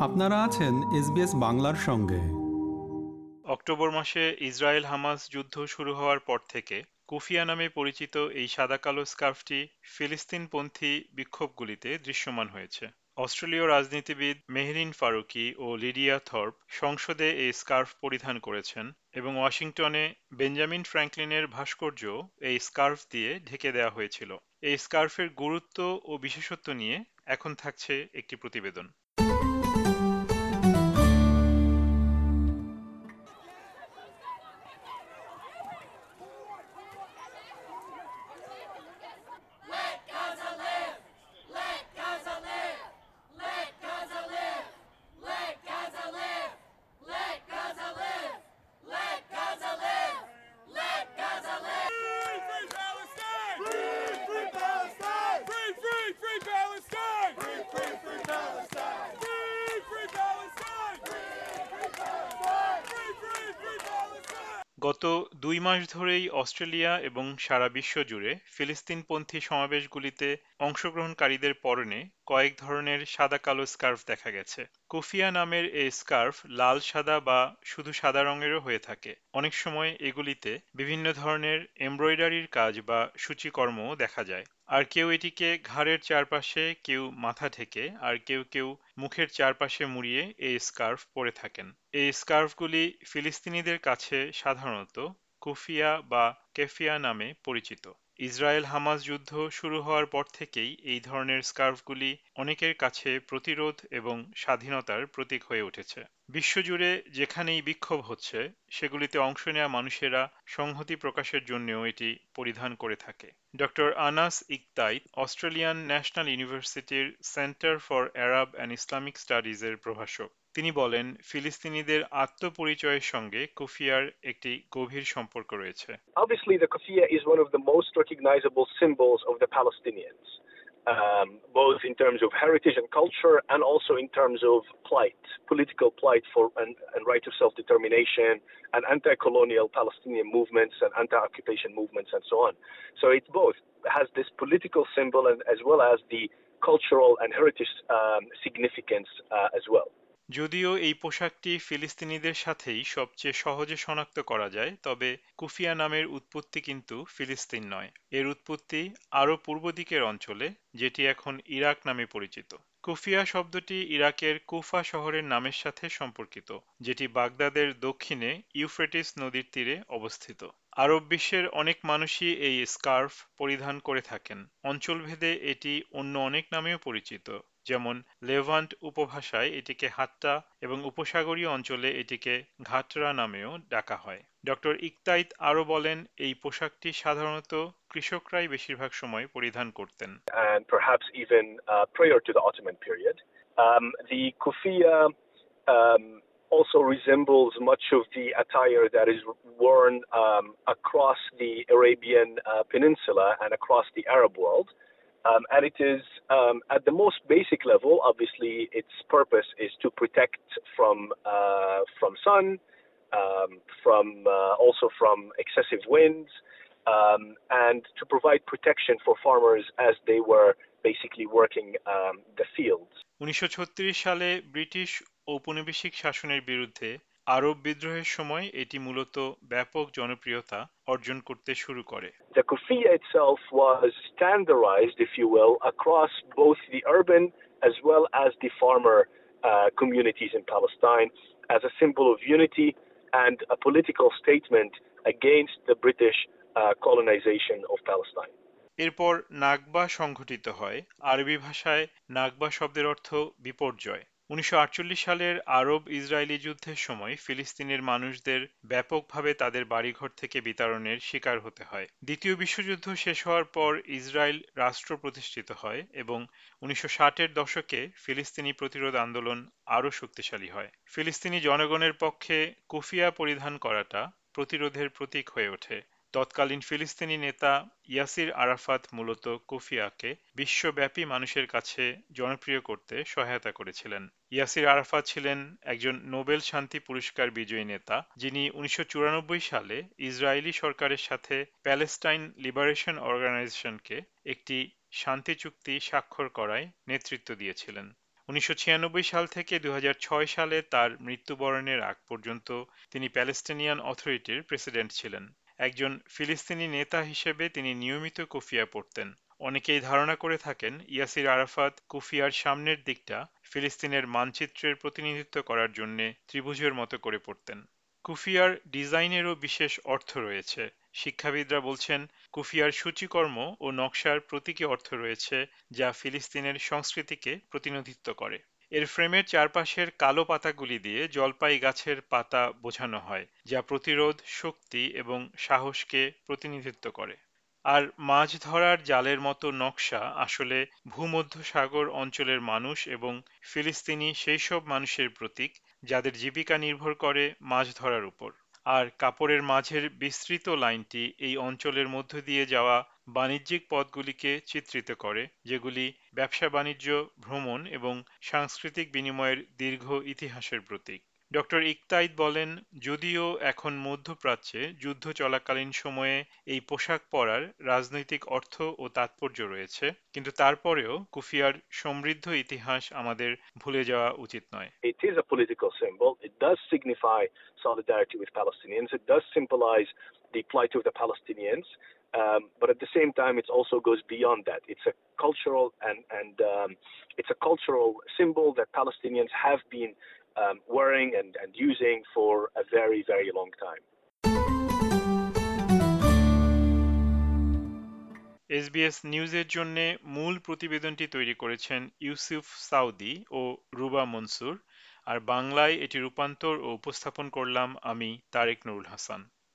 আপনারা আছেন এসবিএস বাংলার সঙ্গে। অক্টোবর মাসে ইসরায়েল হামাস যুদ্ধ শুরু হওয়ার পর থেকে কুফিয়া নামে পরিচিত এই সাদা কালো স্কার্ফটি ফিলিস্তিনপন্থী বিক্ষোভগুলিতে দৃশ্যমান হয়েছে। অস্ট্রেলীয় রাজনীতিবিদ মেহরিন ফারুকি ও লিডিয়া থর্প সংসদে এই স্কার্ফ পরিধান করেছেন এবং ওয়াশিংটনে বেঞ্জামিন ফ্র্যাঙ্কলিনের ভাস্কর্য এই স্কার্ফ দিয়ে ঢেকে দেওয়া হয়েছিল। এই স্কার্ফের গুরুত্ব ও বিশেষত্ব নিয়ে এখন থাকছে একটি প্রতিবেদন। গত দুই মাস ধরেই অস্ট্রেলিয়া এবং সারা বিশ্ব জুড়ে ফিলিস্তিনপন্থী সমাবেশগুলিতে অংশগ্রহণকারীদের পরনে কয়েক ধরনের সাদা কালো স্কার্ফ দেখা গেছে। কুফিয়া নামের এই স্কার্ফ লাল সাদা বা শুধু সাদা রঙেরও হয়ে থাকে। অনেক সময় এগুলিতে বিভিন্ন ধরনের এমব্রয়ডারির কাজ বা সূচিকর্মও দেখা যায়। আর কেউ এটিকে ঘাড়ের চারপাশে কেউ মাথা ঢেকে আর কেউ কেউ মুখের চারপাশে মুড়িয়ে এই স্কার্ফ পরে থাকেন। এই স্কার্ফগুলি ফিলিস্তিনিদের কাছে সাধারণত কুফিয়া বা কেফিয়া নামে পরিচিত। ইসরায়েল হামাস যুদ্ধ শুরু হওয়ার পর থেকেই এই ধরনের স্কার্ফগুলি অনেকের কাছে প্রতিরোধ এবং স্বাধীনতার প্রতীক হয়ে উঠেছে। বিশ্বজুড়ে যেখানেই বিক্ষোভ হচ্ছে, সেগুলিতে অংশ নেওয়া মানুষেরা সংহতি প্রকাশের জন্যও এটি পরিধান করে থাকে। Doctor Anas Iqtait, Australian national ইউনিভার্সিটির centre for Arab and Islamic স্টাডিজের প্রভাষক। তিনি বলেন ফিলিস্তিনিদের আত্মপরিচয়ের সঙ্গে কুফিয়ার একটি গভীর সম্পর্ক রয়েছে Obviously the kufiya is one of the most recognizable symbols of the Palestinians. Um, both in terms of heritage and culture and also in terms of plight, political plight for and, and right of self-determination and anti-colonial Palestinian movements and anti-occupation movements and so on. So it's both it has this political symbol and, as well as the cultural and heritage um, significance uh, as well. যদিও এই পোশাকটি ফিলিস্তিনিদের সাথেই সবচেয়ে সহজে শনাক্ত করা যায়, তবে কুফিয়া নামের উৎপত্তি কিন্তু ফিলিস্তিন নয়। এর উৎপত্তি আরও পূর্ব দিকের অঞ্চলে, যেটি এখন ইরাক নামে পরিচিত। কুফিয়া শব্দটি ইরাকের কুফা শহরের নামের সাথে সম্পর্কিত, যেটি বাগদাদের দক্ষিণে ইউফ্রেটিস নদীর তীরে অবস্থিত। আরব বিশ্বের অনেক মানুষই এই স্কার্ফ পরিধান করে থাকেন। অঞ্চলভেদে এটি অন্য অনেক নামেও পরিচিত। যেমন লেভান্ট উপভাষায় এটিকে হাত্তা এবং উপসাগরীয় অঞ্চলে এটিকে ঘাটরা নামেও ডাকা হয় ডক্টর ইকতাইত আরও বলেন এই পোশাকটি সাধারণত কৃষকরাই বেশিরভাগ সময় পরিধান করতেন uh. Um, um, also resembles much of the attire that is worn um, across the Arabian uh, Peninsula and across the Arab world. Um, and it is um, at the most basic level. Obviously, its purpose is to protect from uh, from sun, um, from uh, also from excessive winds, um, and to provide protection for farmers as they were basically working um, the fields. উনিশশো সালে British ঔপনিবেশিক শাসনের বিরুদ্ধে আরব বিদ্রোহের সময় এটি মূলত ব্যাপক জনপ্রিয়তা অর্জন করতে শুরু করে The kufiya itself was standardized, if you will, across both the urban as well as the farmer uh, communities in Palestine as a symbol of unity and a political statement against the British uh, colonization of Palestine. এরপর নাগবা সংঘটিত হয় আরবি ভাষায় নাগবা শব্দের অর্থ বিপর্যয় উনিশশো আটচল্লিশ সালের আরব ইসরায়েলি যুদ্ধের সময় ফিলিস্তিনের মানুষদের ব্যাপকভাবে তাদের বাড়িঘর থেকে বিতরণের শিকার হতে হয়। দ্বিতীয় বিশ্বযুদ্ধ শেষ হওয়ার পর ইসরায়েল রাষ্ট্র প্রতিষ্ঠিত হয় এবং উনিশশো ষাটের দশকে ফিলিস্তিনি প্রতিরোধ আন্দোলন আরও শক্তিশালী হয়। ফিলিস্তিনি জনগণের পক্ষে কুফিয়া পরিধান করাটা প্রতিরোধের প্রতীক হয়ে ওঠে। তৎকালীন ফিলিস্তিনি নেতা ইয়াসির আরাফাত মূলত কুফিয়াকে বিশ্বব্যাপী মানুষের কাছে জনপ্রিয় করতে সহায়তা করেছিলেন। ইয়াসির আরাফাত ছিলেন একজন নোবেল শান্তি পুরস্কার বিজয়ী নেতা, যিনি উনিশশো চুরানব্বই সালে ইসরায়েলি সরকারের সাথে প্যালেস্টাইন লিবারেশন অর্গানাইজেশনকে একটি শান্তি চুক্তি স্বাক্ষর করায় নেতৃত্ব দিয়েছিলেন। উনিশশো ছিয়ানব্বই সাল থেকে দু হাজার ছয় সালে তার মৃত্যুবরণের আগ পর্যন্ত তিনি প্যালেস্টিনিয়ান অথরিটির প্রেসিডেন্ট ছিলেন। একজন ফিলিস্তিনি নেতা হিসেবে তিনি নিয়মিত কুফিয়া পড়তেন। অনেকেই ধারণা করে থাকেন, ইয়াসির আরাফাত কুফিয়ার সামনের দিকটা ফিলিস্তিনের মানচিত্রের প্রতিনিধিত্ব করার জন্যে ত্রিভুজের মতো করে পড়তেন। কুফিয়ার ডিজাইনেরও বিশেষ অর্থ রয়েছে। শিক্ষাবিদরা বলছেন, কুফিয়ার সূচিকর্ম ও নকশার প্রতীকী অর্থ রয়েছে যা ফিলিস্তিনের সংস্কৃতিকে প্রতিনিধিত্ব করে। এর ফ্রেমের চারপাশের কালো পাতাগুলি দিয়ে জলপাই গাছের পাতা বোঝানো হয়, যা প্রতিরোধ, শক্তি এবং সাহসকে প্রতিনিধিত্ব করে। আর মাছ ধরার জালের মতো নকশা আসলে ভূমধ্যসাগর অঞ্চলের মানুষ এবং ফিলিস্তিনি সেই সব মানুষের প্রতীক, যাদের জীবিকা নির্ভর করে মাছ ধরার উপর। আর কাপড়ের মাঝের বিস্তৃত লাইনটি এই অঞ্চলের মধ্য দিয়ে যাওয়া বাণিজ্যিক পথগুলিকে চিত্রিত করে, যেগুলি ব্যবসা বাণিজ্য, ভ্রমণ এবং সাংস্কৃতিক বিনিময়ের দীর্ঘ ইতিহাসের প্রতীক ডক্টর ইকতাইদ বলেন, যদিও এখন মধ্যপ্রাচ্যে যুদ্ধ চলাকালীন সময়ে এই পোশাক পরার রাজনৈতিক অর্থ ও তাৎপর্য রয়েছে, কিন্তু তারপরেও কুফিয়ার সমৃদ্ধ ইতিহাস আমাদের ভুলে যাওয়া উচিত নয় It is a political symbol. It does signify solidarity with Palestinians. It. Um, but at the same time, it also goes beyond that. It's a cultural and and um, it's a cultural symbol that Palestinians have been um, wearing and, and using for a very, very long time. SBS নিউজের জন্য মূল প্রতিবেদনটি তৈরি করেছেন Yousef Saudi ও Ruba Mansour আর বাংলায় এটি রূপান্তর ও উপস্থাপন করলাম আমি তারেক নুরুল হাসান